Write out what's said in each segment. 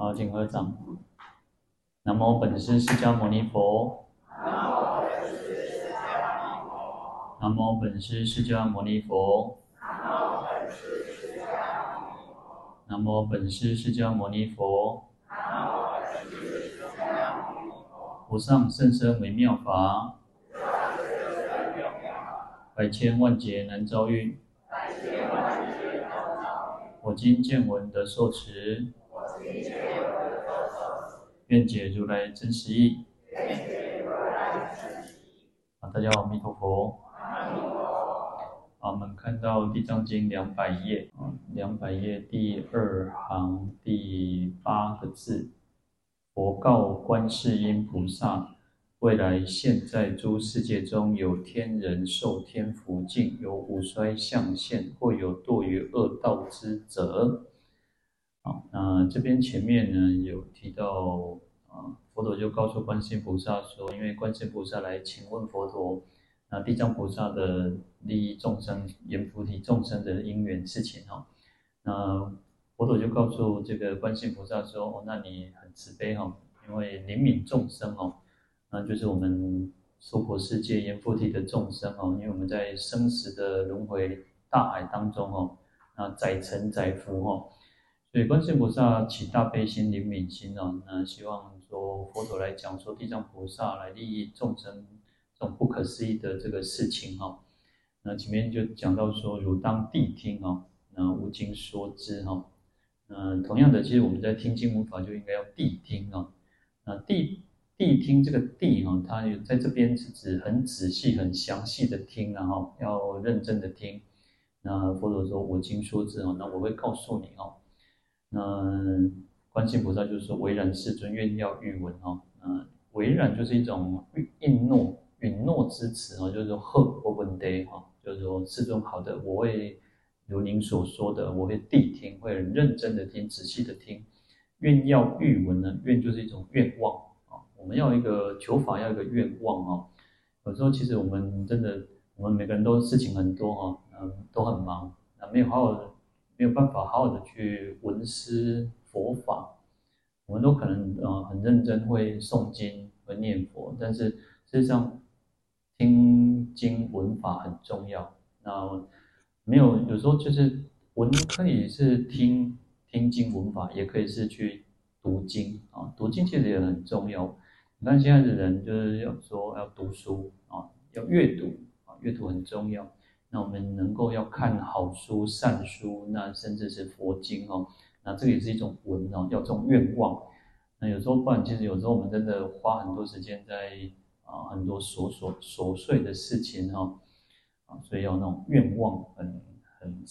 好，请合掌。南无本师释迦牟尼佛。南无本师释迦牟尼佛。南无本师释迦牟尼佛。无上甚深微妙法。百千万劫难遭遇。我今见闻得受持。愿解如来真实义。好，大家好，阿弥陀佛。好，我们看到《地藏经》两百页，啊，两百页第二行第八个字：佛告观世音菩萨。未来现在诸世界中有天人受天福境，有五衰相现，或有堕于恶道之者。好，那这边前面呢有提到啊，佛陀就告诉观世音菩萨说，因为观世音菩萨来请问佛陀，那地藏菩萨的利益众生、阎浮提众生的因缘事情哈。那佛陀就告诉这个观世音菩萨说，哦，那你很慈悲哈，因为怜悯众生哦。那就是我们娑婆世界阎浮提的众生哦，因为我们在生死的轮回大海当中哦，那载沉载浮哦，所以观世菩萨起大悲心、怜悯心哦，那希望说佛陀来讲说地藏菩萨来利益众生这种不可思议的这个事情哈。那前面就讲到说，汝当谛听哦，那无经说之哈。那同样的，其实我们在听经闻法就应该要谛听哦，那谛。谛听这个谛哈，它在这边是指很仔细、很详细的听，然后要认真的听。那佛陀说：“我经说之哦，那我会告诉你哦。”那观世菩萨就是说：“唯然世尊，愿要欲闻哦。”嗯，唯然就是一种应诺、允诺之词哦，就是说好，我闻得哈，就是说世尊好的，我会如您所说的，我会谛听，会很认真的听、仔细的听。愿要欲闻呢？愿就是一种愿望啊。我们要一个求法，要一个愿望哦。有时候其实我们真的，我们每个人都事情很多哈，嗯，都很忙，啊，没有好好，没有办法好好的去闻思佛法。我们都可能呃很认真会诵经、会念佛，但是事实上听经闻法很重要。那没有，有时候就是闻可以是听听经闻法，也可以是去读经啊，读经其实也很重要。你看现在的人就是要说要读书啊，要阅读啊，阅读很重要。那我们能够要看好书、善书，那甚至是佛经哦，那这个也是一种文哦，要这种愿望。那有时候不然，其实有时候我们真的花很多时间在啊很多琐琐琐碎的事情哈啊，所以要那种愿望很很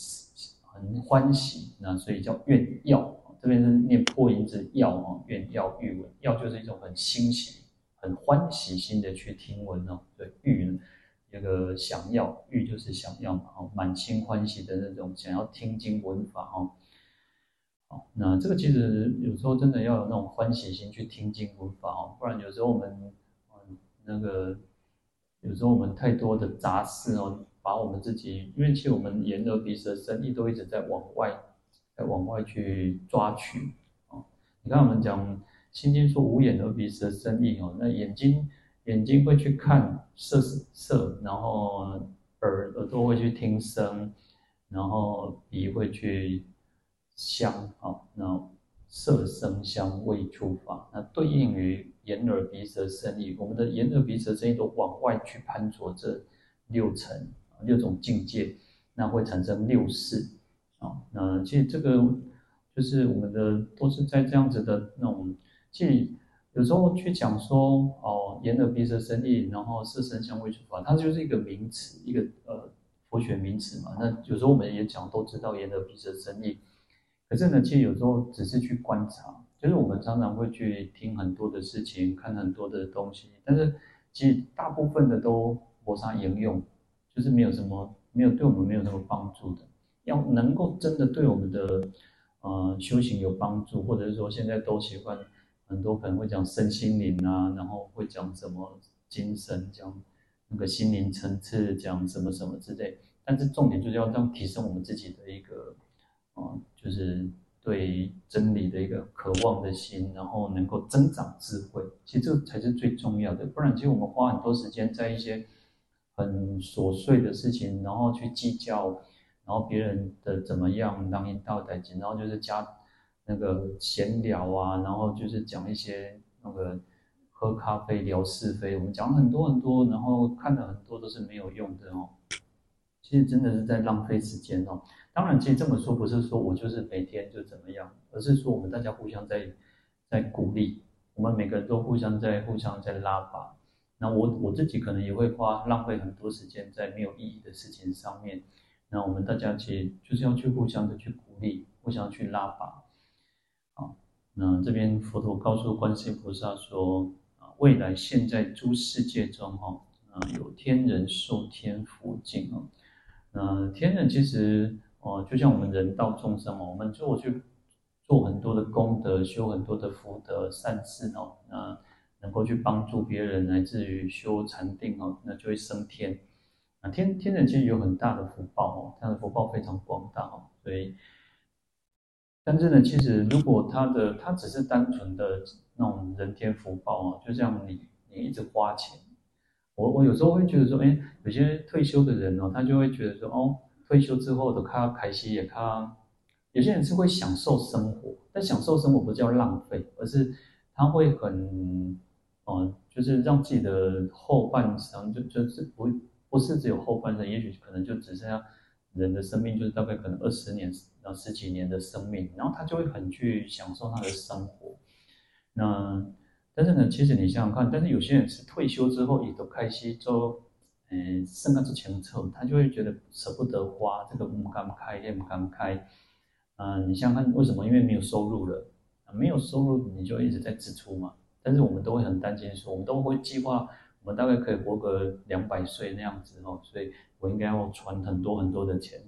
很欢喜，那所以叫愿要。这边是念破音字要哦，愿要欲闻，要就是一种很欣喜、很欢喜心的去听闻哦。对，欲呢，那个想要，欲就是想要嘛，哦，满心欢喜的那种想要听经闻法哦。好，那这个其实有时候真的要有那种欢喜心去听经闻法哦，不然有时候我们嗯那个有时候我们太多的杂事哦，把我们自己，因为其实我们眼耳鼻舌身意都一直在往外。在往外去抓取啊！你看我们讲《心经》说无眼耳鼻舌身意哦，那眼睛眼睛会去看色色，然后耳耳朵会去听声，然后鼻会去香啊，那色声香味触法，那对应于眼耳鼻舌身意，我们的眼耳鼻舌身意都往外去攀着这六层六种境界，那会产生六识。啊，那其实这个就是我们的都是在这样子的那种，其实有时候去讲说哦，眼耳鼻舌身意，然后色声香味触法，它就是一个名词，一个呃佛学名词嘛。那有时候我们也讲都知道眼耳鼻舌身意，可是呢，其实有时候只是去观察，就是我们常常会去听很多的事情，看很多的东西，但是其实大部分的都没啥应用，就是没有什么，没有对我们没有什么帮助的。要能够真的对我们的呃修行有帮助，或者是说现在都喜欢很多可能会讲身心灵啊，然后会讲什么精神，讲那个心灵层次，讲什么什么之类。但是重点就是要这样提升我们自己的一个啊、就是对真理的一个渴望的心，然后能够增长智慧。其实这才是最重要的。不然，其实我们花很多时间在一些很琐碎的事情，然后去计较，然后别人的怎么样，当引道代金，然后就是加那个闲聊啊，然后就是讲一些那个喝咖啡聊是非，我们讲很多很多，然后看了很多都是没有用的哦。其实真的是在浪费时间哦。当然，其实这么说不是说我就是每天就怎么样，而是说我们大家互相在在鼓励，我们每个人都互相在互相在拉拔。那我我自己可能也会花浪费很多时间在没有意义的事情上面。那我们大家其实就是要去互相的去鼓励，互相去拉拔。那这边佛陀告诉观世音菩萨说啊，未来现在诸世界中哈啊有天人受天福尽哦。那，天人其实哦、就像我们人道众生哦，我们就去做很多的功德，修很多的福德善事哦，那能够去帮助别人，乃至于修禅定哦，那就会升天。啊，天天人其实有很大的福报哦，他的福报非常广大哦，所以，但是呢，其实如果他的他只是单纯的那种人天福报啊，就像你你一直花钱。我我有时候会觉得说，哎，有些退休的人哦，他就会觉得说，哦，退休之后的他开心也他，有些人是会享受生活，但享受生活不叫浪费，而是他会很，哦，就是让自己的后半生就就是不不是只有后半生，也许可能就只剩下人的生命，就是大概可能二十年到十几年的生命，然后他就会很去享受他的生活，那。但是呢，其实你想想看，但是有些人是退休之后也都开始做，嗯，剩下之前凑，他就会觉得舍不得花，这个不敢开，也不敢开，嗯，你想想看，为什么？因为没有收入了，没有收入你就一直在支出嘛。但是我们都会很担心说，我们都会计划，我们大概可以活个两百岁那样子哦，所以我应该要存很多很多的钱，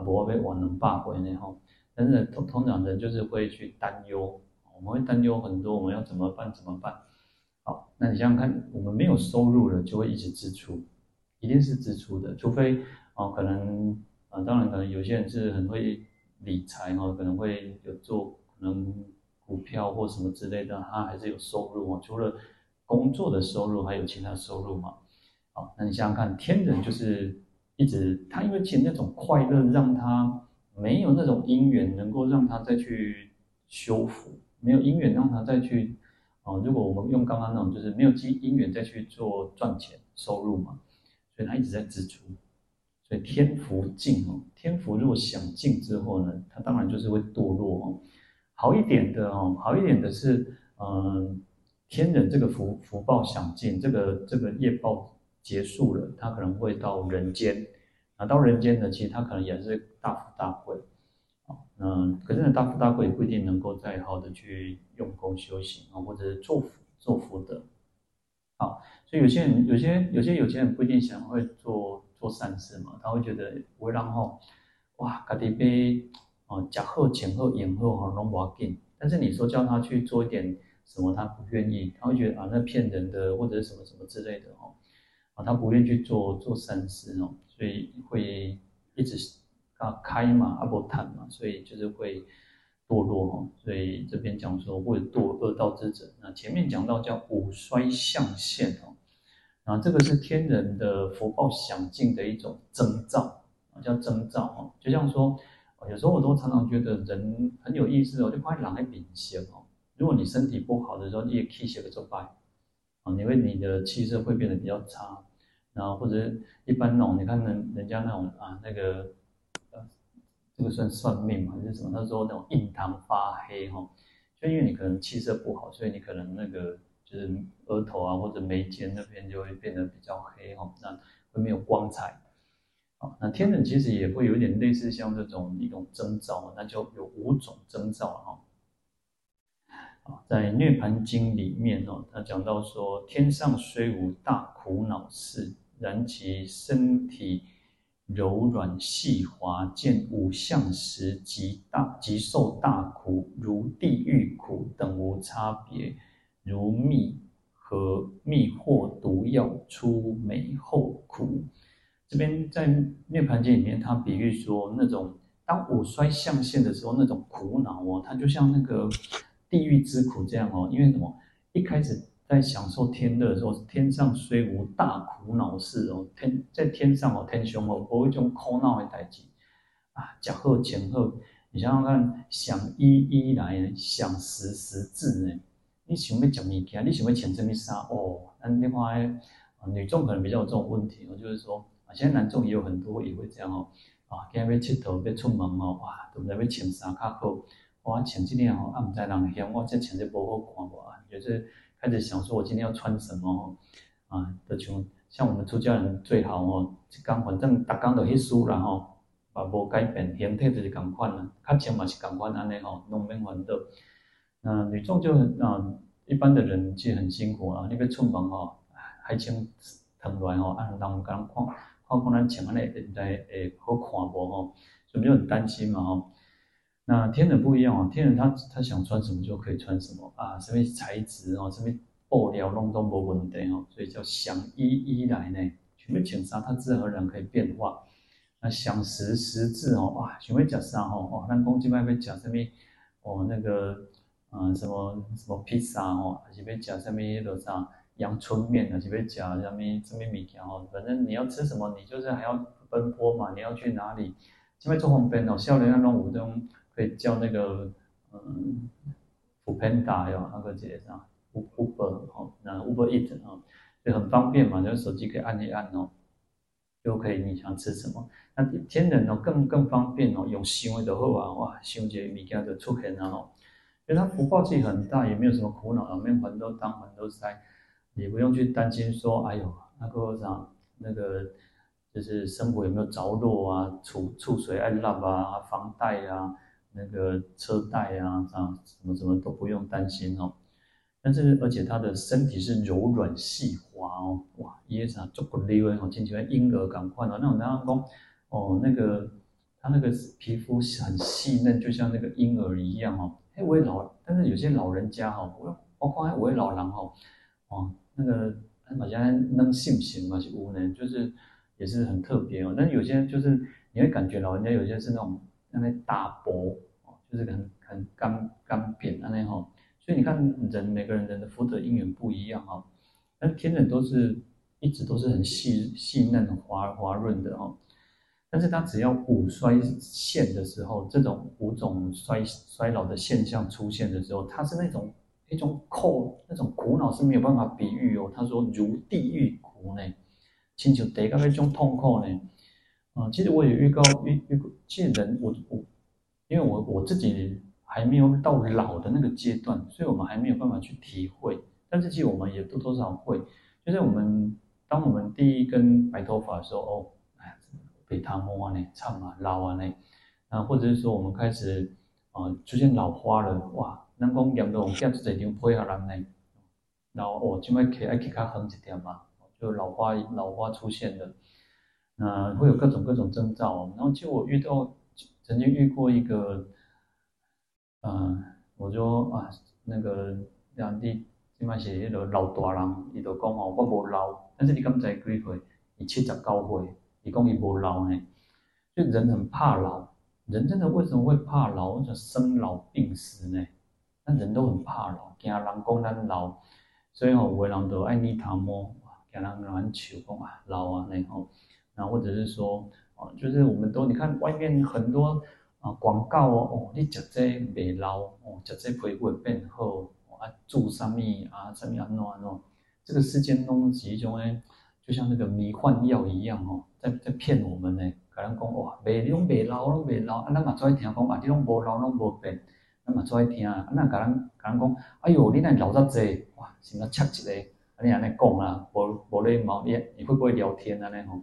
不会被我能霸回那哈。但是通通常人就是会去担忧。我们会担忧很多，我们要怎么办？怎么办？好，那你想想看，我们没有收入了，就会一直支出，一定是支出的，除非哦，可能啊，当然可能有些人是很会理财哦，可能会有做可能股票或什么之类的，他还是有收入哦。除了工作的收入，还有其他收入嘛？好，那你想想看，天人就是一直他因为其实那种快乐，让他没有那种因缘，能够让他再去修复。没有因缘让他再去，啊，如果我们用刚刚那种，就是没有机因缘再去做赚钱收入嘛，所以他一直在支出，所以天福尽哦，天福若享尽之后呢，他当然就是会堕落哦。好一点的哦，好一点的是，嗯，天人这个福福报享尽，这个这个业报结束了，他可能会到人间，啊，到人间呢，其实他可能也是大富大贵。啊嗯，可是呢，大富大贵也不一定能够再好的去用功修行啊，或者是做福做福德。啊，所以有些人，有些有些有钱人不一定想会做做善事嘛，他会觉得不会让后哇，家己被哦假后前后眼后哈拢无要紧。但是你说叫他去做一点什么，他不愿意，他会觉得啊，那骗人的或者是什么什么之类的哦，啊，他不愿意去做做善事哦，所以会一直。啊，开嘛，阿波坦嘛，所以就是会堕落哈。所以这边讲说会堕恶道之者，那前面讲到叫五衰相现哦，啊，这个是天人的福报享尽的一种征兆啊，叫征兆哦。就像说，有时候我都常常觉得人很有意思哦，就快懒在秉性哦。如果你身体不好的时候，你也气血不足败啊，因为你的气色会变得比较差，然后或者一般那种，你看人人家那种啊那个。这个算算命嘛，还是什么？他说那种印堂发黑哈，就因为你可能气色不好，所以你可能那个就是额头啊或者眉间那边就会变得比较黑哈，那会没有光彩。啊，那天人其实也会有点类似像这种一种征兆，那就有五种征兆哈。啊，在《涅槃经》里面哦，他讲到说，天上虽无大苦恼事，然其身体。柔软细滑，见五相时，极大极受大苦，如地狱苦等无差别，如蜜和蜜或毒药出美后苦。这边在《涅槃经》里面，他比喻说那种当五衰相现的时候，那种苦恼哦，它就像那个地狱之苦这样哦。因为什么？一开始在享受天乐的时候，天上虽无大苦恼事哦，天在天上哦，天上哦，无一种苦恼的代志啊，食好穿好。你想想看，想衣衣来，想食食至呢？你想要食物件，你想要穿什么衫哦？那另外，女众可能比较有这种问题哦，就是说。啊，现在男众也有很多也会这样哦，啊，今日要佚佗要出门哦，哇，都不知要穿啥较好，哇，穿这件哦，啊，唔知人嫌我这穿这不好看无啊，就是开始想说我今天要穿什么啊，就像像我们出家人最好哦，一工反正逐工都迄输啦吼，啊，无改变，形体就是共款啦，较穿嘛是共款安尼吼，拢免烦恼。那女众就啊，一般的人就很辛苦啊，你要出门哦，还穿腾乱吼，啊，人唔敢看。包括咱穿安尼会会好看无吼，所以就很担心嘛吼。那天人不一样啊，天人他他想穿什么就可以穿什么啊，什么材质哦，什么布料拢都无问题哦，所以叫想衣衣来呢，想要穿啥，它自然而然可以变化。那想食食字哦，哇，想要食啥哦哦，那讲即摆要食什么哦，那个嗯什么什么披萨哦，还是要食什么迄落啥？阳春面啊，是要加什么什么物件哦？反正你要吃什么，你就是还要奔波嘛。你要去哪里？因为做方便哦，少年那种五种可以叫那个嗯，foodpanda 哟，那个叫啥？Uber 哦，那 Uber Eat 哦，就很方便嘛，就手机可以按一按哦，就可以你想吃什么。那天人哦更更方便哦，用想的就好啊，哇，想这物件就出现了哦。因为他福报其实很大，也没有什么苦恼啊，没有很多当很多灾。也不用去担心说，哎呦，那个啥，那个就是生活有没有着落啊，储储水爱烂啊，房贷啊，那个车贷啊，啊，什么什么都不用担心哦。但是而且他的身体是柔软细滑哦，哇，也是啊，足够溜哦，亲像婴儿感快哦，那种男公哦，那个他那个皮肤很细嫩，就像那个婴儿一样哦。哎，我也老，但是有些老人家哈，我我看我也老人哈，哦。那个好像能性情嘛，是无能，就是也是很特别哦。但是有些就是你会感觉老人家有些是那种那那大薄哦，就是很很干干扁的那种。所以你看人每个人人的福德因缘不一样哈。但天人都是一直都是很细细嫩滑滑润的哦。但是他只要五衰现的时候，这种五种衰衰老的现象出现的时候，他是那种。一种苦，那种苦恼是没有办法比喻哦。他说如地狱苦呢，亲像得个那种痛苦呢。啊，其实我也预告预预过，其实人我我，因为我我自己还没有到老的那个阶段，所以我们还没有办法去体会。但是其实我们也多多少少会，就是我们当我们第一根白头发的时候，哦，哎，被他摸啊呢，唱啊，老啊呢，啊，或者是说我们开始啊出现老花了，哇。人讲严重，见出这张配合人呢，然后哦，就会起爱起较横一点嘛，就老花老花出现了，那会有各种各种征兆。然后就我遇到曾经遇过一个，嗯、呃，我说啊，那个两地起码是迄个老大人，伊就讲哦，我无老，但是你敢知几岁？伊七十九岁，伊讲伊无老呢，就人很怕老，人真的为什么会怕老？就生老病死呢？那人都很怕老，惊人讲咱老，所以吼有的人都爱捏头毛，惊人乱笑讲啊老啊那吼，然后啊或者是说哦，就是我们都你看外面很多啊广告哦哦，你食这袂老哦，食这皮肤会变好啊，做啥物啊，啥物安怎安怎，这个世间拢是一种诶，就像那个迷幻药一样哦，在在骗我们呢，甲人讲哇，袂你拢袂老拢袂老，啊咱嘛做爱听讲啊，你拢无老拢无变。那么做爱听啊，那甲人甲人讲，哎呦，你那老得济，哇，先来切一个，你安尼讲啊，无无礼貌，你你会不会聊天啊？那吼，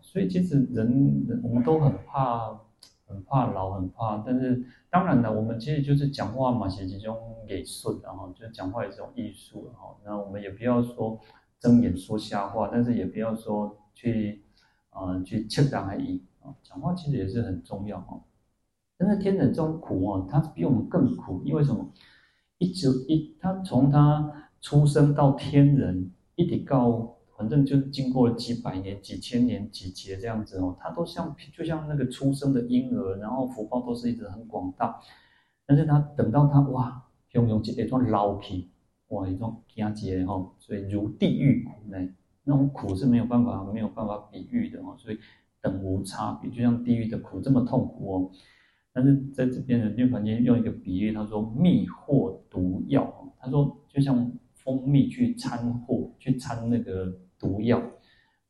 所以其实人我们都很怕，很怕老，很怕。但是当然了，我们其实就是讲话嘛，是一种艺术，然后就讲话也是一种艺术，然后那我们也不要说睁眼说瞎话，但是也不要说去啊、呃、去切人而已啊，讲话其实也是很重要哦。但是天人这种苦哦，他比我们更苦，因为什么？一直一他从他出生到天人，一直到反正就是经过了几百年、几千年、几劫这样子哦，他都像就像那个出生的婴儿，然后福报都是一直很广大。但是他等到他哇，用用一种老皮，哇，一种压劫哈，所以如地狱苦呢，那种苦是没有办法没有办法比喻的哦，所以等无差别，就像地狱的苦这么痛苦哦。但是在这边的涅槃经用一个比喻，他说蜜或毒药，他说就像蜂蜜去掺和，去掺那个。毒药，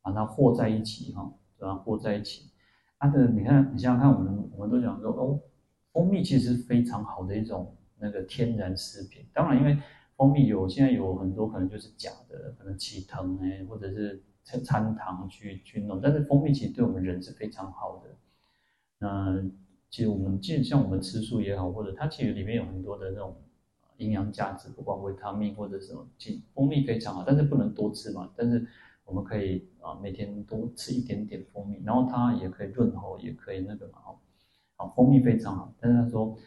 把它和在一起哈，把它和在一起。它的你看，你想想看，我们我们都讲说哦，蜂蜜其实是非常好的一种那个天然食品。当然，因为蜂蜜有现在有很多可能就是假的，可能起藤哎，或者是掺掺糖去去弄。但是蜂蜜其实对我们人是非常好的。那其实我们即使像我们吃素也好，或者它其实里面有很多的那种。营养价值，不管维他命或者什么，其蜂蜜非常好，但是不能多吃嘛。但是我们可以啊，每天多吃一点点蜂蜜，然后它也可以润喉，也可以那个嘛。好，蜂蜜非常好。但是他说，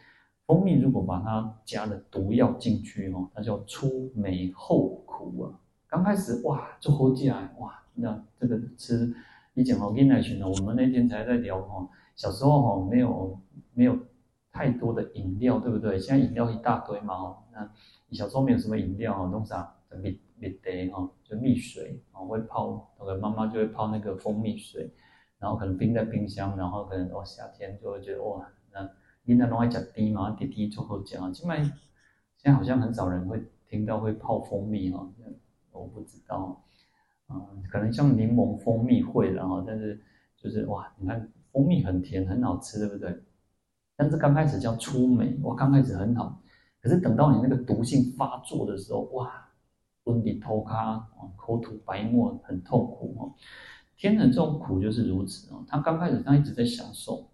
蜂蜜如果把它加了毒药进去哦，它叫初美后苦啊。刚开始哇，就好起来哇，那这个吃，你讲好跟奶群呢，我们那天才在聊哈，小时候哈没有没有。太多的饮料，对不对？现在饮料一大堆嘛，哦，那你小时候没有什么饮料哦，弄啥蜜蜜茶哈，就蜜水啊，会泡，那个妈妈就会泡那个蜂蜜水，然后可能冰在冰箱，然后可能哦夏天就会觉得哇，那你那弄爱吃甜嘛，甜甜就好讲。现在现在好像很少人会听到会泡蜂蜜哈，我不知道，嗯，可能像柠檬蜂蜜会的哈，但是就是哇，你看蜂蜜很甜，很好吃，对不对？但是刚开始叫初美，哇，刚开始很好，可是等到你那个毒性发作的时候，哇，昏迷偷卡，口吐白沫，很痛苦哦。天人这种苦就是如此哦，他刚开始他一直在享受，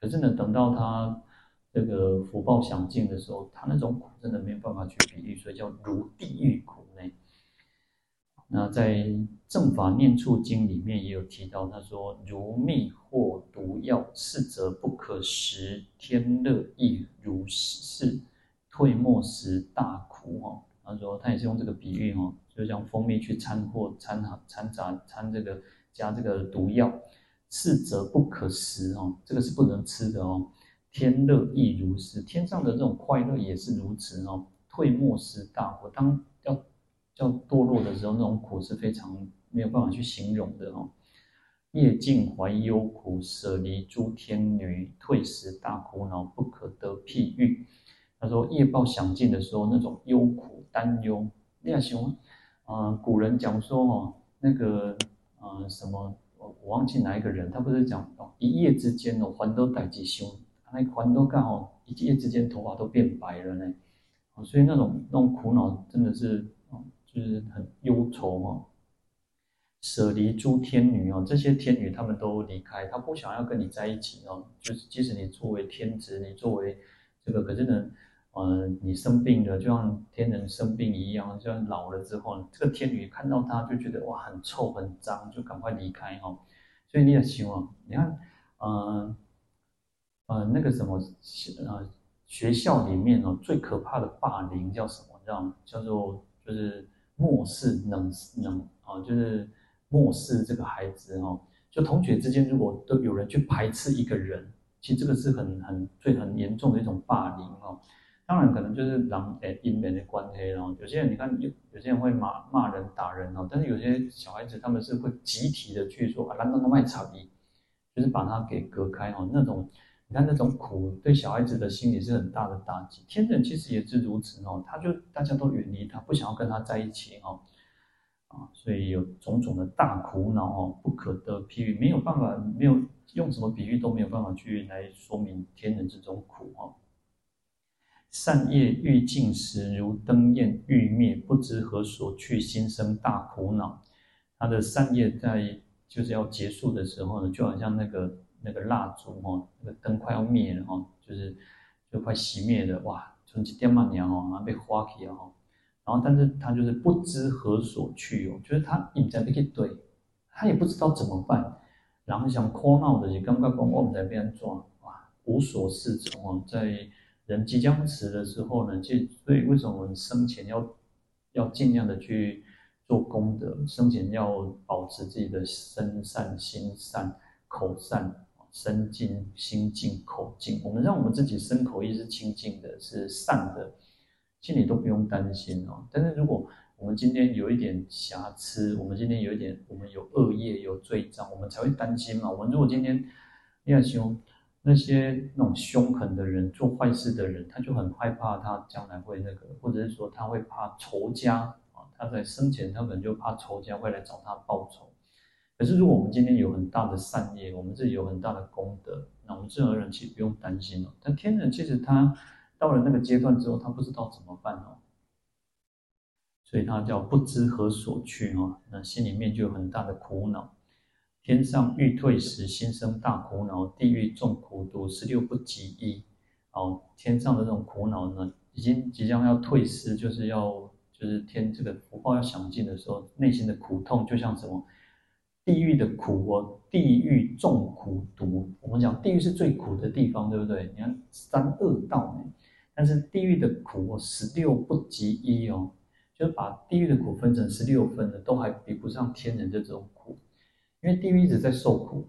可是呢，等到他这个福报享尽的时候，他那种苦真的没有办法去比喻，所以叫如地狱苦呢。那在《正法念处经》里面也有提到，他说：“如蜜或毒药，是则不可食，天乐亦如是，退没时大苦。”哈，他说他也是用这个比喻哈，就像蜂蜜去掺和掺哈掺杂掺这个加这个毒药，是则不可食哦，这个是不能吃的哦。天乐亦如是，天上的这种快乐也是如此哦。退没时大苦，当要。要堕落的时候，那种苦是非常没有办法去形容的哦。业尽怀忧苦，舍离诸天女，退时大苦恼，不可得譬喻。他说业报享尽的时候，那种忧苦担忧，你看什么？古人讲说哦，那个呃什么，我忘记哪一个人，他不是讲哦，一夜之间哦，还都带吉凶，那还都刚好一夜之间头发都变白了呢。所以那种那种苦恼真的是。就是很忧愁哦，舍离诸天女哦，这些天女他们都离开，他不想要跟你在一起哦。就是即使你作为天子，你作为这个，可是呢，呃，你生病了，就像天人生病一样，就像老了之后，这个天女看到他就觉得哇，很臭很脏，就赶快离开哈。所以你也希望，你看，呃，呃，那个什么，呃，学校里面哦，最可怕的霸凌叫什么？叫叫做就是。漠视冷冷啊，就是漠视这个孩子哈。就同学之间，如果都有人去排斥一个人，其实这个是很很最很严重的一种霸凌哈。当然，可能就是狼诶阴面的关系，然后有些人你看有有些人会骂骂人打人哈，但是有些小孩子他们是会集体的去说啊，让他们卖草地，就是把他给隔开哈那种。你看那种苦，对小孩子的心理是很大的打击。天人其实也是如此哦，他就大家都远离他，不想要跟他在一起哦，啊，所以有种种的大苦恼哦，不可得譬喻，没有办法，没有用什么比喻都没有办法去来说明天人这种苦哦。善业欲尽时，如灯焰欲灭，不知何所去，心生大苦恼。他的善业在就是要结束的时候呢，就好像那个。那个蜡烛哈，那个灯快要灭了哈，就是就快熄灭了哇！从几点半年哦，然后被花起了哈，然后但是他就是不知何所去哦，就是他一直在那个对，他也不知道怎么办，然后想哭闹的，也刚刚讲我们在边抓哇，无所适从哦，在人即将死的时候呢，就所以为什么我们生前要要尽量的去做功德，生前要保持自己的身善、心善、口善，身净、心净、口净。我们让我们自己身口意是清净的，是善的，心里都不用担心哦。但是如果我们今天有一点瑕疵，我们今天有一点，我们有恶业、有罪障，我们才会担心嘛。我们如果今天你要凶那些那种凶狠的人、做坏事的人，他就很害怕他将来会那个，或者是说他会怕仇家啊，他在生前他可能就怕仇家会来找他报仇。可是如果我们今天有很大的善业，我们自己有很大的功德，那我们任何人其实不用担心了。但天人其实他到了那个阶段之后，他不知道怎么办哦。所以他叫不知何所去哈，那心里面就有很大的苦恼。天上欲退时，心生大苦恼；地狱众苦毒，十六不及一。哦，天上的这种苦恼呢，已经即将要退失，就是要就是天这个福报要享尽的时候，内心的苦痛就像什么？地狱的苦哦，地狱众苦毒。我们讲地狱是最苦的地方，对不对？你看三恶道呢，但是地狱的苦哦，十六不及一哦。就是把地狱的苦分成十六分的，都还比不上天人的这种苦，因为地狱一直在受苦，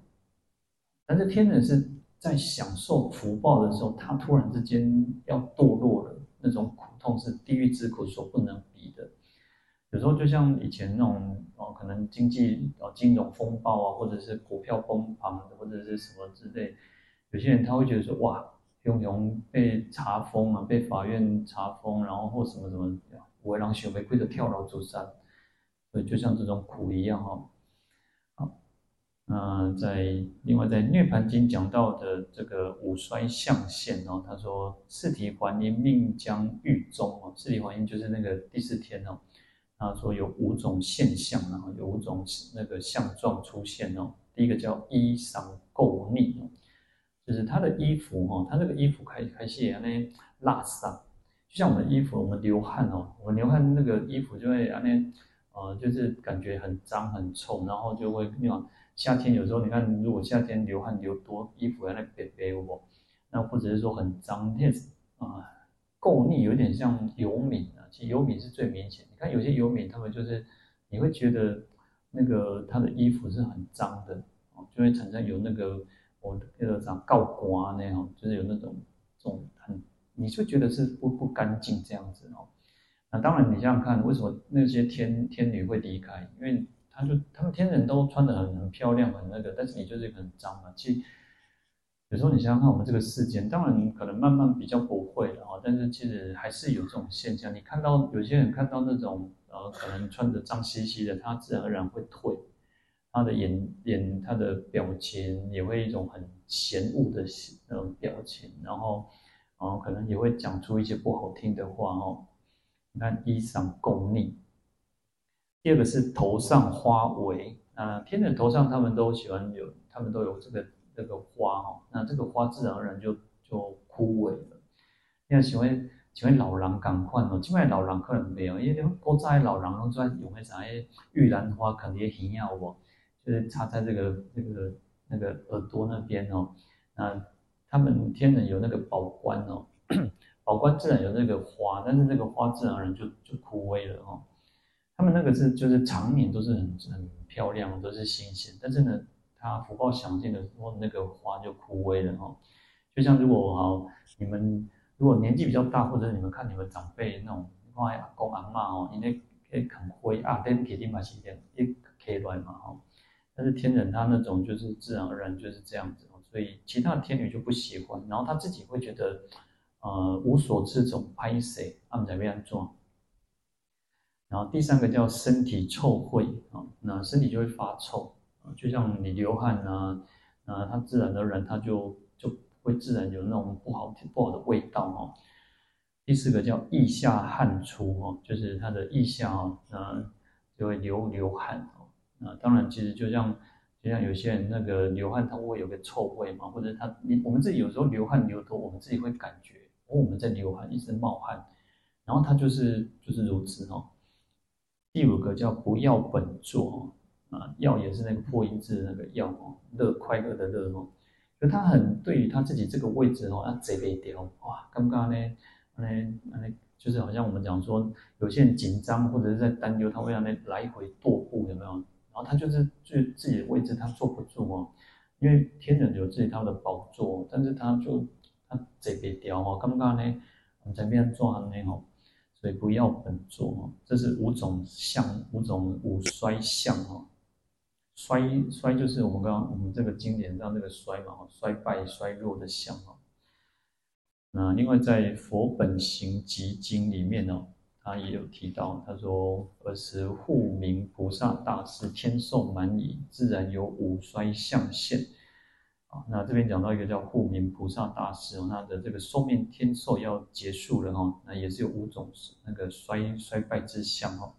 但是天人是在享受福报的时候，他突然之间要堕落了，那种苦痛是地狱之苦所不能比的。有时候就像以前那种哦，可能经济哦金融风暴啊，或者是股票崩盘，或者是什么之类，有些人他会觉得说哇，永永被查封啊，被法院查封，然后或什么什么。我让小玫瑰的跳楼自杀，所以就像这种苦一样哈。那在另外在《涅槃经》讲到的这个五衰相现哦，他说四体还阴命将狱中哦，四体还阴就是那个第四天哦。他说有五种现象，然后有五种那个相状出现哦。第一个叫衣裳垢腻哦，就是他的衣服哦，他这个衣服开开始那拉撒。就像我们的衣服，我们流汗哦，我们流汗那个衣服就会啊那，呃，就是感觉很脏很臭，然后就会那种夏天有时候你看，如果夏天流汗流多，衣服在那白白哦，那或者是说很脏，那啊垢腻，有点像油敏啊，其实油敏是最明显。你看有些油敏，他们就是你会觉得那个他的衣服是很脏的，就会产生有那个我那个啥告瓜那样，就是有那种这种很。你就觉得是不不干净这样子哦，那当然你想想看，为什么那些天天女会离开？因为他就他们天人都穿得很很漂亮很那个，但是你就是很脏嘛。其实有时候你想想看，我们这个世间，当然可能慢慢比较不会了哦，但是其实还是有这种现象。你看到有些人看到那种呃，可能穿着脏兮兮的，他自然而然会退，他的眼眼他的表情也会一种很嫌恶的那种表情，然后。然后，可能也会讲出一些不好听的话哦。你看衣裳垢腻。第二个是头上花为啊，天人头上他们都喜欢有，他们都有这个这个花哈。那这个花自然而然就就枯萎了。那请问请问老人赶快哦，现在老人可能没有，因为古早老人都在用那啥玉兰花，肯定很要哦，就是插在这个那个那个耳朵那边哦，那。他们天人有那个宝冠哦，宝冠自然有那个花，但是那个花自然而然就就枯萎了哦。他们那个是就是常年都是很很漂亮，都是新鲜，但是呢，它福报享尽的时候，那个花就枯萎了哦。就像如果哦，你们如果年纪比较大，或者你们看你们长辈那种，哇，阿公阿嬷哦，因为可以啃灰啊，但铁定嘛是点一可以来嘛哈。但是天人他那种就是自然而然就是这样子。所以其他的天女就不喜欢，然后他自己会觉得，呃，无所适从，拍谁，他们才这样做。然后第三个叫身体臭秽啊，那身体就会发臭啊，就像你流汗啊，啊，它自然而然它就就会自然有那种不好不好的味道哦。第四个叫腋下汗出哦，就是它的腋下啊，那就会流流汗哦。那当然，其实就像。就像有些人那个流汗，他会有个臭味嘛，或者他你我们自己有时候流汗流多，我们自己会感觉，哦，我们在流汗，一直冒汗，然后他就是就是如此哦。第五个叫不要本座啊，要也是那个破音字的那个要哦，乐快乐的乐哦，就他很对于他自己这个位置哦，要贼别掉哇，刚刚呢，呢呢就是好像我们讲说，有些人紧张或者是在担忧，他会让那来回踱步，有没有？然后他就是就自己的位置他坐不住哦，因为天人有自己他的宝座，但是他就他这边掉哦，刚刚呢，我们这边做完呢吼，所以不要本座哦，这是五种相，五种五衰相哦。衰衰就是我们刚刚我们这个经典上这个衰嘛，衰败衰弱的相哦。那另外在《佛本行集经》里面呢，他也有提到，他说：“尔时护明菩萨大士天寿满矣，自然有五衰相现。”啊，那这边讲到一个叫护明菩萨大师哦，他的这个寿命天寿要结束了哈，那也是有五种那个衰衰败之相哈。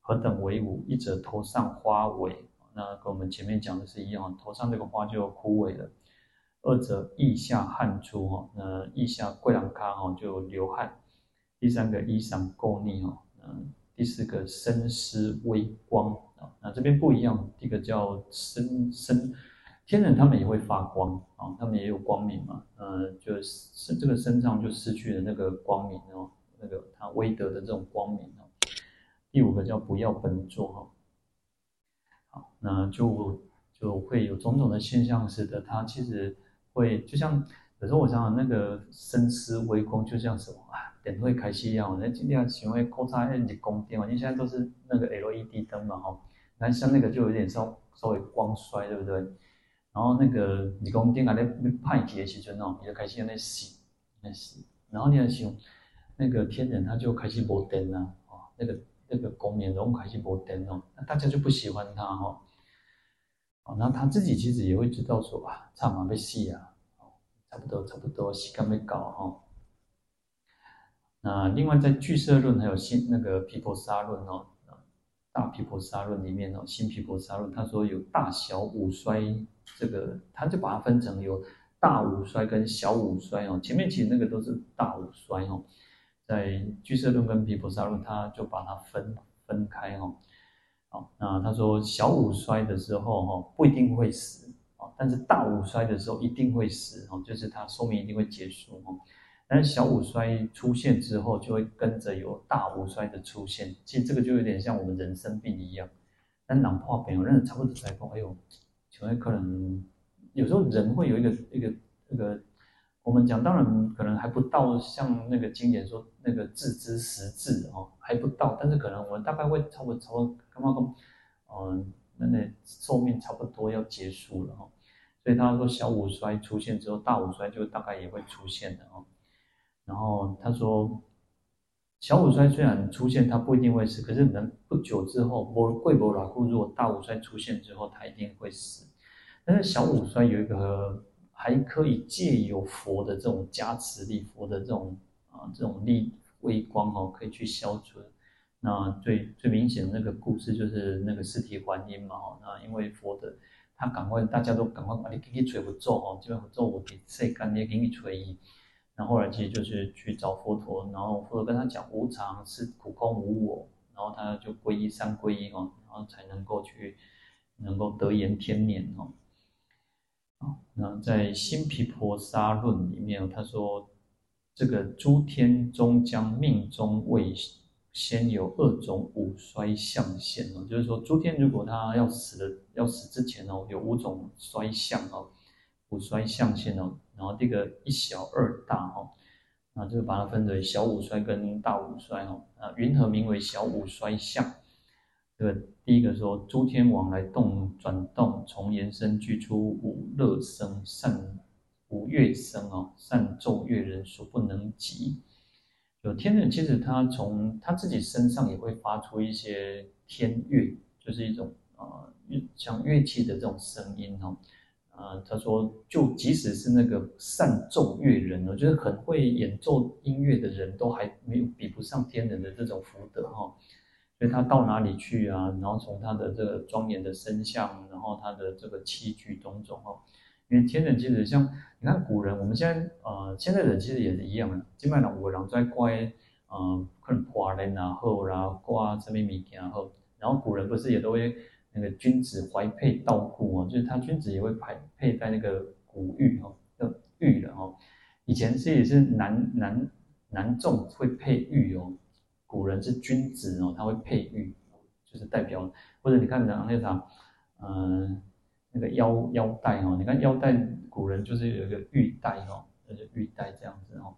何等为五？一者头上花萎。那跟我们前面讲的是一样，头上这个花就枯萎了。二者腋下汗出哈，那腋下贵兰卡哈就流汗。第三个衣裳垢腻哈，嗯，第四个身湿微光啊，那这边不一样，第一个叫身身天人他们也会发光啊，他们也有光明嘛，嗯，就是这个身上就失去了那个光明哦，那个他威德的这种光明哦。第五个叫不要本座哈。好，那就就会有种种的现象，使得他其实会就像有时候我想想那个深思微光，就像什么啊，点会开始一样。那今天喜欢扩大日光电嘛，因为现在都是那个 LED 灯嘛，哈。那像那个就有点稍稍微光衰，对不对？然后那个日光电啊，那派气的时阵哦，你就开始在洗，在洗。然后你要想那个天人，他就开始没电了，哦，那个。那个公冕龙开始波灯哦，那大家就不喜欢他哈，哦，那他自己其实也会知道说啊，差嘛被戏啊，差不多差不多时间没搞哈。那另外在俱舍论还有新那个毗婆沙论哦，大毗婆沙论里面哦，新毗婆沙论他说有大小五衰，这个他就把它分成有大五衰跟小五衰哦，前面其实那个都是大五衰哦。在俱舍论跟毗婆沙论，他就把它分分开哈。好，那他说小五衰的时候哈，不一定会死啊，但是大五衰的时候一定会死哦，就是他寿命一定会结束哈。但是小五衰出现之后，就会跟着有大五衰的出现。其实这个就有点像我们人生病一样。但脑破病，我认识差不多在讲，哎呦，就会可能有时候人会有一个一个一个。我们讲当然可能还不到像那个经典说那个置之死地哦，还不到，但是可能我们大概会差不多差不多刚刚说，嗯，那那寿命差不多要结束了哈，所以他说小五衰出现之后，大五衰就大概也会出现的哦。然后他说小五衰虽然出现，他不一定会死，可是能不久之后，我贵波老库如果大五衰出现之后，他一定会死。但是小五衰有一个。还可以借由佛的这种加持力，佛的这种啊这种力微光哦，可以去消除。那最最明显的那个故事就是那个尸体还阴嘛哦，那因为佛的他赶快大家都赶快把你给你捶不做哦，这边不做我给谁干你给你捶。然后来其实就是去找佛陀，然后佛陀跟他讲无常是苦空无我，然后他就皈依三皈依哦，然后才能够去能够得延天年哦。那在《新毗婆沙论》里面，他说，这个诸天终将命中未先有二种五衰相现哦，就是说诸天如果他要死的要死之前哦，有五种衰相哦，五衰相现哦，然后这个一小二大哦，那就把它分为小五衰跟大五衰哦，啊，云何名为小五衰相？这个第一个说，诸天往来动转动，从延伸具出五乐声善五乐声哦，善奏乐人所不能及。有天人其实他从他自己身上也会发出一些天乐，就是一种啊、呃、像乐器的这种声音哦。啊、呃，他说就即使是那个善奏乐人哦，就是很会演奏音乐的人都还没有比不上天人的这种福德哈。所以他到哪里去啊？然后从他的这个庄严的身相，然后他的这个器具种种哦。因为天人其实像你看古人，我们现在呃现在人其实也是一样的。基本上五个人在挂呃可能挂人啊后啦挂什么物件后，然后古人不是也都会那个君子怀佩道固哦，就是他君子也会佩佩戴那个古玉哦，叫玉的哦。以前是也是男男。男众会佩玉哦，古人是君子哦，他会佩玉，就是代表或者你看那那啥，嗯、那个腰腰带哦，你看腰带，古人就是有一个玉带哦，那就玉带这样子哦。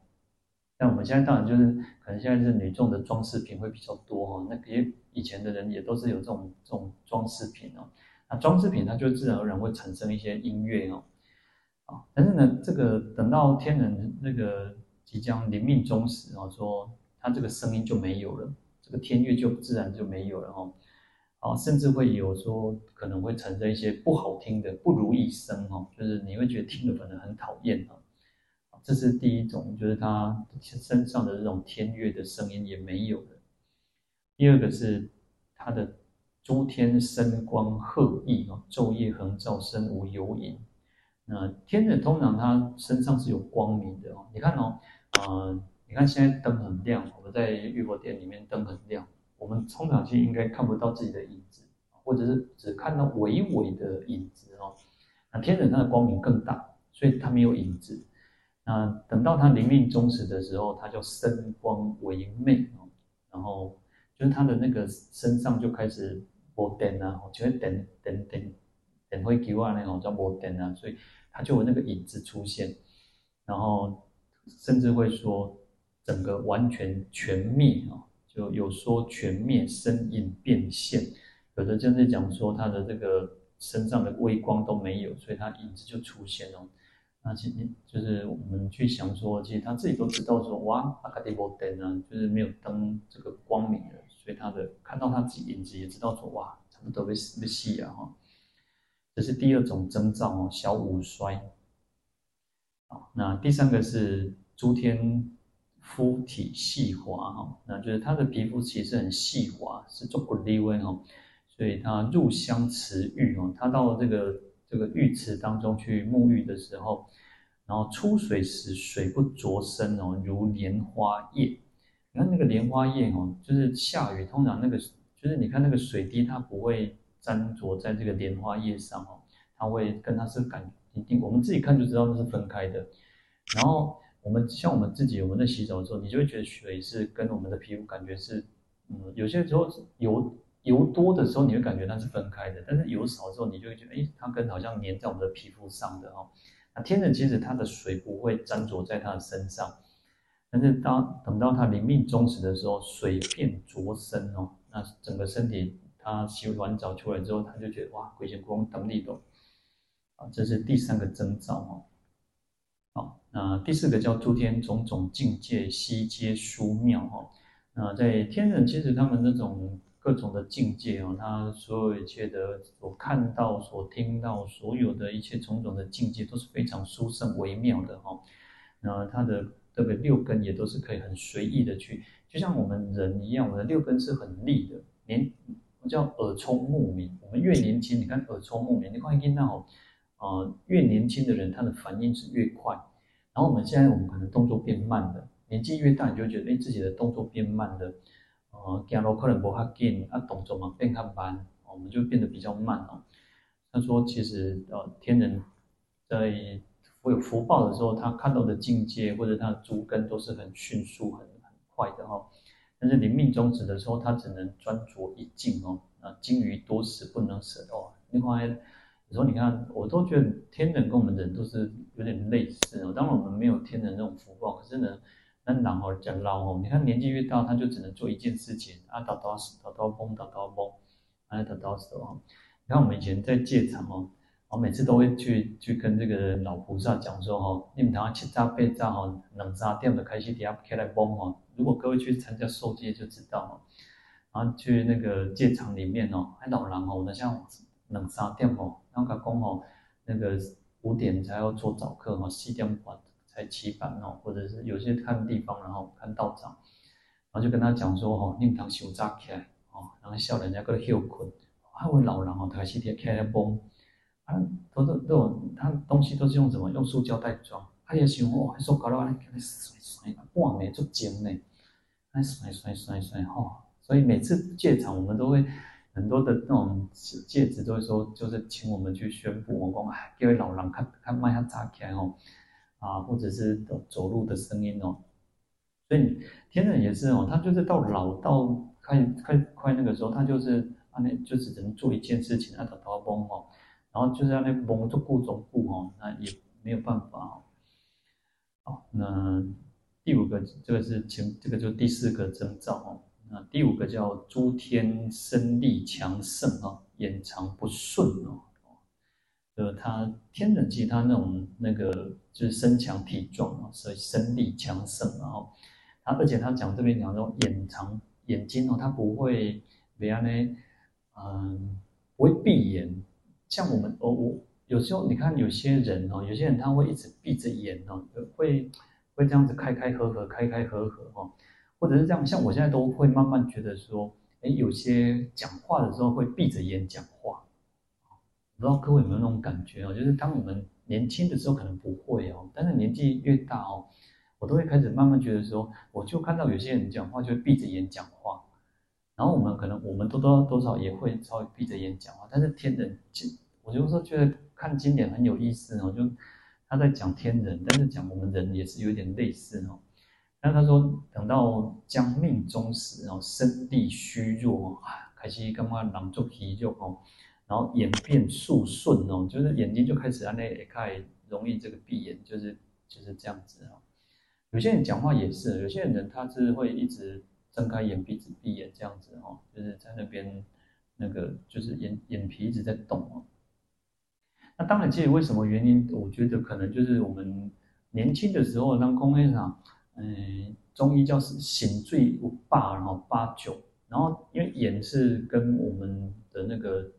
那我们现在当然就是可能现在是女众的装饰品会比较多哦，那别以前的人也都是有这种这种装饰品哦。那装饰品它就自然而然会产生一些音乐哦，啊，但是呢，这个等到天人那个即将临命终时啊，说他这个声音就没有了，这个天乐就自然就没有了哦，啊，甚至会有说可能会产生一些不好听的不如意声哦，就是你会觉得听了可能很讨厌啊，这是第一种，就是他身上的这种天乐的声音也没有了。第二个是他的。诸天生光赫熠哦，昼夜恒照，身无有影。那天人通常他身上是有光明的哦。你看哦，呃，你看现在灯很亮，我们在玉佛殿里面灯很亮，我们通常去应该看不到自己的影子，或者是只看到微微的影子哦。那天人他的光明更大，所以他没有影子。那等到他临命终时的时候，他就身光为昧哦，然后就是他的那个身上就开始。波电啊，就会等等等等会给我那种叫波电啊，所以他就有那个影子出现，然后甚至会说整个完全全灭啊，就有说全灭身影变现，有的就是讲说他的这个身上的微光都没有，所以他影子就出现了。那其实就是我们去想说，其实他自己都知道说哇，阿卡迪无电啊，就是没有灯这个光明了。所以他的看到他自己影子，也知道说哇，差不多被被死啊哈。这是第二种征兆哦，小五衰。那第三个是诸天肤体细滑哈，那就是他的皮肤其实很细滑，是做骨立温哈。所以他入香持玉哦，他到这个这个浴池当中去沐浴的时候，然后出水时水不着身哦，如莲花叶。你看那个莲花叶哦，就是下雨，通常那个就是你看那个水滴，它不会沾着在这个莲花叶上哦，它会跟它是感一定，我们自己看就知道那是分开的。然后我们像我们自己，我们在洗澡的时候，你就会觉得水是跟我们的皮肤感觉是，嗯，有些时候油油多的时候，你会感觉它是分开的，但是油少的时候，你就会觉得，哎，它跟好像粘在我们的皮肤上的哦。那天人其实它的水不会沾着在它的身上。但是当等到他临命终时的时候，水便着身哦，那整个身体他洗完澡出来之后，他就觉得哇，鬼神光等你懂啊，这是第三个征兆哦。好，那第四个叫诸天种种境界悉皆殊妙哈。那在天人其实他们那种各种的境界哦，他所有一切的所看到、所听到，所有的一切种种的境界都是非常殊胜微妙的哈。那他的。这个六根也都是可以很随意的去，就像我们人一样，我们的六根是很利的。年叫耳聪目明，我们越年轻，你看耳聪目明，你看听到呃，越年轻的人他的反应是越快。然后我们现在我们可能动作变慢了，年纪越大，你就觉得哎，自己的动作变慢了，呃，走路可能不较紧，啊，动作嘛变较慢，我们就变得比较慢哦。他说，其实呃，天人在。有福报的时候，他看到的境界或者他的诸根都是很迅速、很很快的哈。但是临命终止的时候，他只能专着一境哦。啊，精于多时不能舍哦。另外，有时候你看，我都觉得天人跟我们人都是有点类似哦。当然我们没有天人那种福报，可是呢，那人哦讲老哦，你看年纪越大，他就只能做一件事情啊，打打死，打打崩，打打崩，啊，打打死哦。你看我们以前在戒场哦。我每次都会去去跟这个老菩萨讲说哈，你们台湾七早八早哈，两三点就开始底下开来崩哈。如果各位去参加受戒就知道哈，然后去那个戒场里面哦，还老狼哦，那像两三点哦，然后他讲哦，那个五点才要做早课哈，四点半在起板哦，或者是有些看地方然后看道长，然后就跟他讲说哈，你们当修早起来哦，然后笑人家个休困，还有老人哦，开始底下开来崩。啊，都都都有，他东西都是用什么？用塑胶袋装。他也喜欢哇，说搞到啊，给你甩甩，哇没就尖呢，哎甩甩甩甩哈。所以每次戒场，我们都会很多的那种戒指都会说，就是请我们去宣布，我讲哎，各位老人看看迈下扎起来哦，啊，或者是走走路的声音哦，所以天人也是哦，他就是到老到快快快那个时候，他就是啊那就只能做一件事情，啊头头崩哦，然后就是让那崩做顾中顾哦，那也没有办法哦。好，那第五个这个是前这个就第四个征兆哦。那第五个叫诸天生力强盛啊，眼长不顺哦。呃，他天人其实他那种那个就是身强体壮啊，所以身力强盛，然后他而且他讲这边讲说眼长眼睛哦，他不会怎样呢？嗯，不会闭眼。像我们哦，我有时候你看有些人哦，有些人他会一直闭着眼哦，会会这样子开开合合，开开合合哦。或者是这样，像我现在都会慢慢觉得说，哎，有些讲话的时候会闭着眼讲话，不知道各位有没有那种感觉哦？就是当我们年轻的时候可能不会哦，但是年纪越大哦，我都会开始慢慢觉得说，我就看到有些人讲话就会闭着眼讲话，然后我们可能我们多多多少也会稍微闭着眼讲话，但是天人经，我就说觉得看经典很有意思哦，就他在讲天人，但是讲我们人也是有点类似哦。那他说，等到将命终时，然后身体虚弱啊，开始干嘛狼作皮就哦，然后眼变速顺哦，就是眼睛就开始按那也开容易这个闭眼，就是就是这样子啊。有些人讲话也是，有些人他是会一直睁开眼鼻子闭眼这样子哦，就是在那边那个就是眼眼皮一直在动哦。那当然，其实为什么原因？我觉得可能就是我们年轻的时候当空气上。嗯，中医叫是醒醉五八，然后八九，然后因为眼是跟我们的那个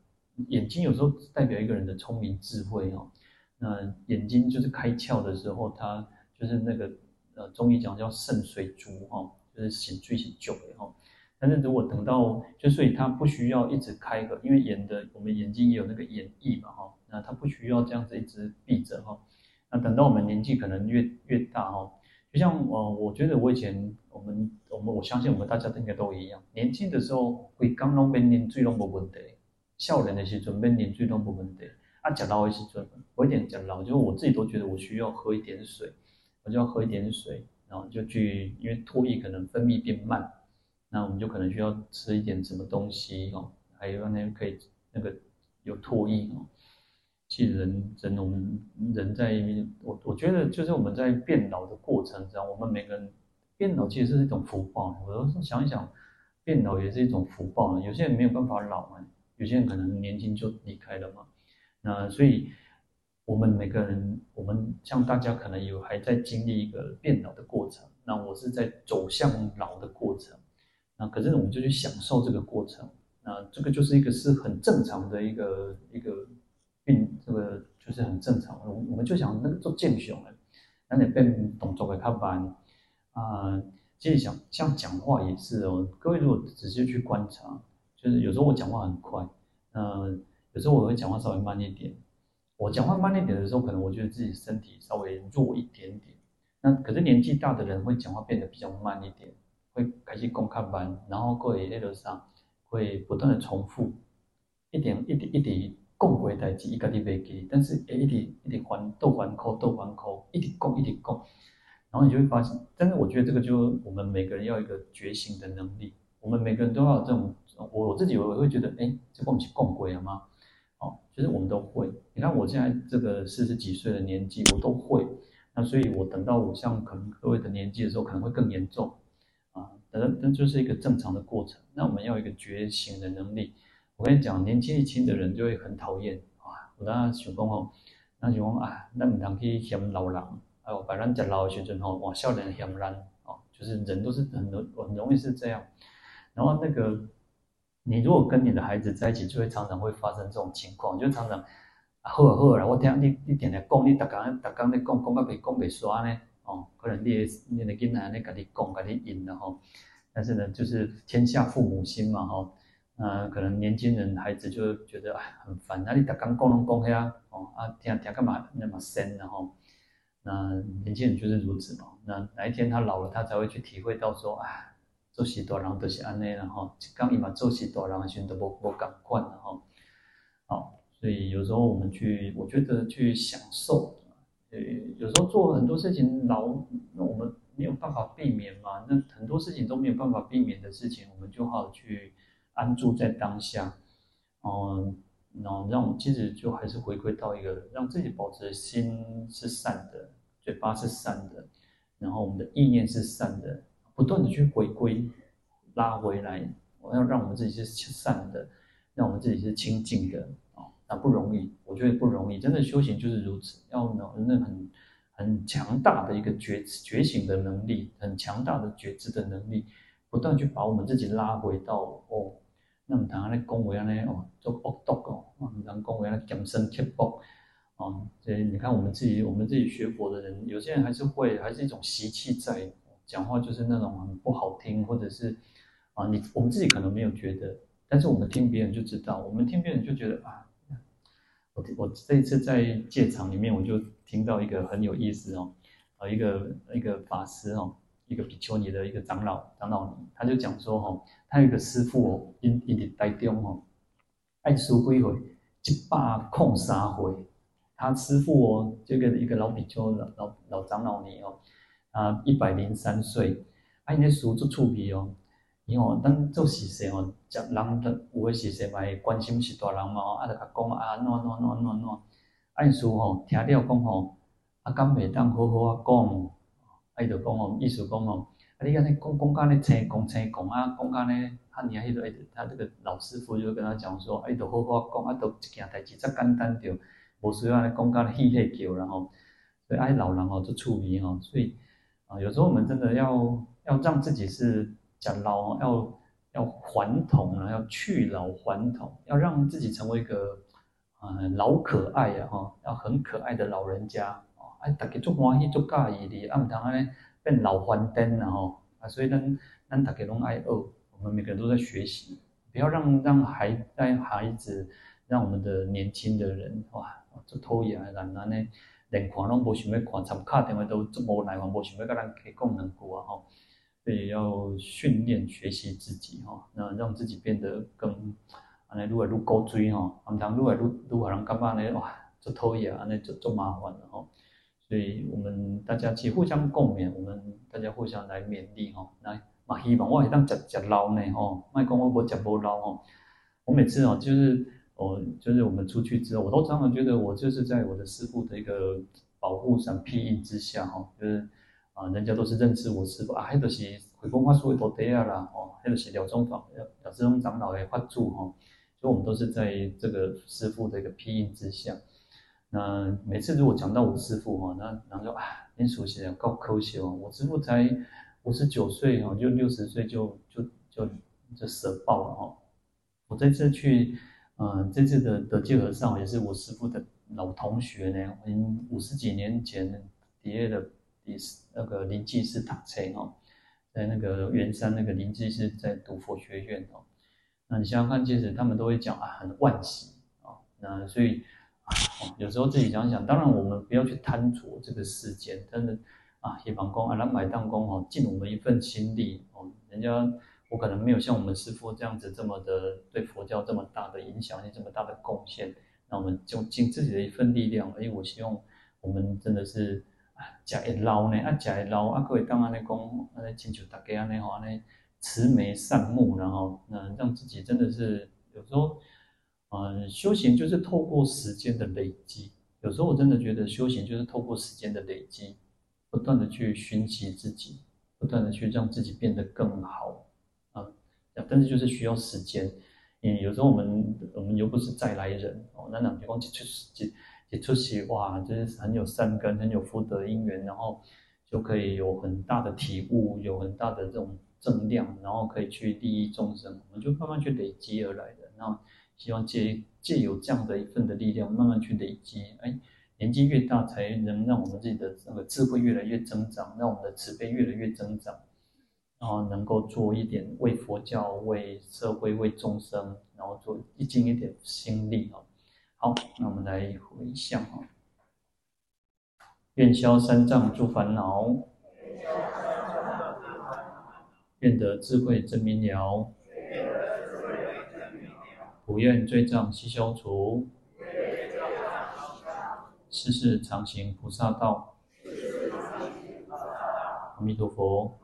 眼睛有时候代表一个人的聪明智慧哦。那眼睛就是开窍的时候，它就是那个呃中医讲叫肾水足哈，就是醒醉是久的哈。但是如果等到就所以它不需要一直开合，因为眼的我们眼睛也有那个眼翳嘛哈，那它不需要这样子一直闭着哈。那等到我们年纪可能越越大哈。就像我，我觉得我以前，我们，我们，我相信我们大家应该都一样。年轻的时候，会刚刚面临最拢无问题；少年的时阵，面临最拢无问题。啊，食老的时阵，我一点食老，就是我自己都觉得我需要喝一点水，我就要喝一点水，然后就去，因为唾液可能分泌变慢，那我们就可能需要吃一点什么东西哦，还有那可以那个有唾液哦。其实人，人我们人在我我觉得就是我们在变老的过程中，我们每个人变老其实是一种福报。我都是想一想，变老也是一种福报。有些人没有办法老嘛，有些人可能年轻就离开了嘛。那所以，我们每个人，我们像大家可能有还在经历一个变老的过程。那我是在走向老的过程。那可是我们就去享受这个过程。那这个就是一个是很正常的一个一个。病这个就是很正常，我我们就想那个做健雄的，那你变动作会较慢啊。其实想像讲话也是哦，各位如果仔细去观察，就是有时候我讲话很快，呃，有时候我会讲话稍微慢一点。我讲话慢一点的时候，可能我觉得自己身体稍微弱一点点。那可是年纪大的人会讲话变得比较慢一点，会开始讲较慢，然后会那个啥，会不断的重复一点一点一点。讲过代志，伊家己袂记，但是诶，一直一直还倒还扣，倒还扣，一直讲一直讲，然后你就会发现，但是我觉得这个就我们每个人要一个觉醒的能力，我们每个人都要这种，我自己我会觉得，诶，这不是讲过了吗？哦，其实我们都会。你看我现在这个四十几岁的年纪，我都会。那所以，我等到我像可能各位的年纪的时候，可能会更严重啊。等，那就是一个正常的过程。那我们要一个觉醒的能力。我跟你讲，年纪轻的人就会很讨厌啊！我当时想讲吼，那就讲啊，那唔通去嫌老人，还有把咱食老的时阵吼，哇，少年嫌咱哦，就是人都是很容很容易是这样。然后那个，你如果跟你的孩子在一起，就会常常会发生这种情况，就常常啊，好啊好啊，我听你你点来讲，你逐工逐工在讲，讲到未讲未煞呢？哦，可能你你的囡仔咧跟你讲，跟你应了吼。但是呢，就是天下父母心嘛，吼。呃，可能年轻人孩子就觉得哎很烦，那你打刚讲拢讲遐哦啊，听听干嘛那么深，然后那年轻人就是如此嘛。那哪一天他老了，他才会去体会到说，哎，做许多人都是安内，然后刚一嘛做许多人，全都不不敢惯了哈。好，所以有时候我们去，我觉得去享受，呃，有时候做很多事情老，那我们没有办法避免嘛。那很多事情都没有办法避免的事情，我们就好去安住在当下，嗯，然后让我们其实就还是回归到一个让自己保持心是善的，嘴巴是善的，然后我们的意念是善的，不断的去回归拉回来，我要让我们自己是善的，让我们自己是清净的啊。那不容易，我觉得不容易。真的修行就是如此，要能那很很强大的一个觉觉醒的能力，很强大的觉知的能力，不断去把我们自己拉回到哦，那么谈那恭维呢哦，做恶毒哦，我们谈恭维那讲生贴薄哦，所以你看我们自己，我们自己学佛的人，有些人还是会，还是一种习气在，讲话就是那种很不好听，或者是啊，你我们自己可能没有觉得，但是我们听别人就知道，我们听别人就觉得啊。我我这一次在戒场里面，我就听到一个很有意思哦，呃，一个一个法师哦，一个比丘尼的一个长老长老，他就讲说哈，他有一个师父哦，因因的带中哦，爱书归回一百空三回，他师父哦，这个一个老比丘老老老长老尼哦，啊一百零三岁，哎，那书做触笔哦。因为咱做事时哦，接人的有的时势嘛会关心是大人嘛，啊，著甲讲啊，怎怎怎怎怎，按说吼，听了讲吼，啊，敢袂当好好啊讲，啊，伊著讲吼，意思讲吼，啊，你安尼讲讲甲尼青讲青讲啊，讲甲尼，啊，你迄个，他这个老师傅就跟他讲说，啊，伊著好好啊讲，啊，著一件代志则简单着，无需要安尼讲甲尼戏戏叫，然后，所以爱老人哦，就处理吼，所以啊，有时候我们真的要要让自己是。讲老要要还童啊，要去老还童，要让自己成为一个啊、呃、老可爱呀哈，要很可爱的老人家啊，哎大家做欢喜做介意的，啊唔通安尼变老还灯然后啊，所以咱咱大家拢爱学，我们每个人都在学习，不要让让孩让孩子，让我们的年轻的人哇，做讨厌的人安尼连看拢无想要看，参卡电话都做无来往，无想要跟人去讲两句啊吼。所以要训练学习自己吼，那让自己变得更，安尼愈来愈高追哈，啊，当如果愈愈好人干嘛呢？哇，做讨厌啊，那就做麻烦了哈。所以我们大家去互相共勉，我们大家互相来勉励吼。来，嘛希望我会当食食老呢吼，卖讲我无食无老吼。我每次哦，就是哦，就是我们出去之后，我都常常觉得我就是在我的师傅的一个保护伞庇荫之下哈，就是。啊，人家都是认识我师傅啊，还都是回光法师的徒弟啊啦，哦，还都是了宗法、了知宗长老的法主哈，所以我们都是在这个师傅的一个庇荫之下。那每次如果讲到我师傅哈，那然后说啊，您熟悉的高科学哦，我师傅才五十九岁哈，就六十岁就就就就舍报了哈。我这次去，呃，这次的德界和尚也是我师父的老同学呢，已经五十几年前毕业的。是那个临济师塔车哈，在那个圆山那个临济师在读佛学院哦。那你想想看，其实他们都会讲啊，很惋惜啊。那所以啊，有时候自己想想，当然我们不要去贪着这个世间，但是啊，希望讲啊，南海当公哦，尽我们一份心力哦。人家我可能没有像我们师父这样子这么的对佛教这么大的影响力，这么大的贡献。那我们就尽自己的一份力量。哎，我希望我们真的是。食会老呢，啊，食会老，啊，各位当安尼讲，啊请求大家安尼吼，安尼慈眉善目，然后，嗯，让自己真的是有时候，嗯，修行就是透过时间的累积。有时候我真的觉得修行就是透过时间的累积，不断的去熏习自己，不断的去让自己变得更好，但是就是需要时间。嗯，有时候我们我们又不是再来人哦，那两句讲就一出席哇，就是很有善根、很有福德因缘，然后就可以有很大的体悟，有很大的这种正量，然后可以去利益众生，我们就慢慢去累积而来的。那希望借借有这样的一份的力量，慢慢去累积。哎，年纪越大，才能让我们自己的那个智慧越来越增长，让我们的慈悲越来越增长，然后能够做一点为佛教、为社会、为众生，然后做一尽一点心力啊。好，那我们来回向啊！愿消三障诸烦恼，愿得智慧真明了，普愿罪障悉消除，世世常行菩萨道。阿弥陀佛。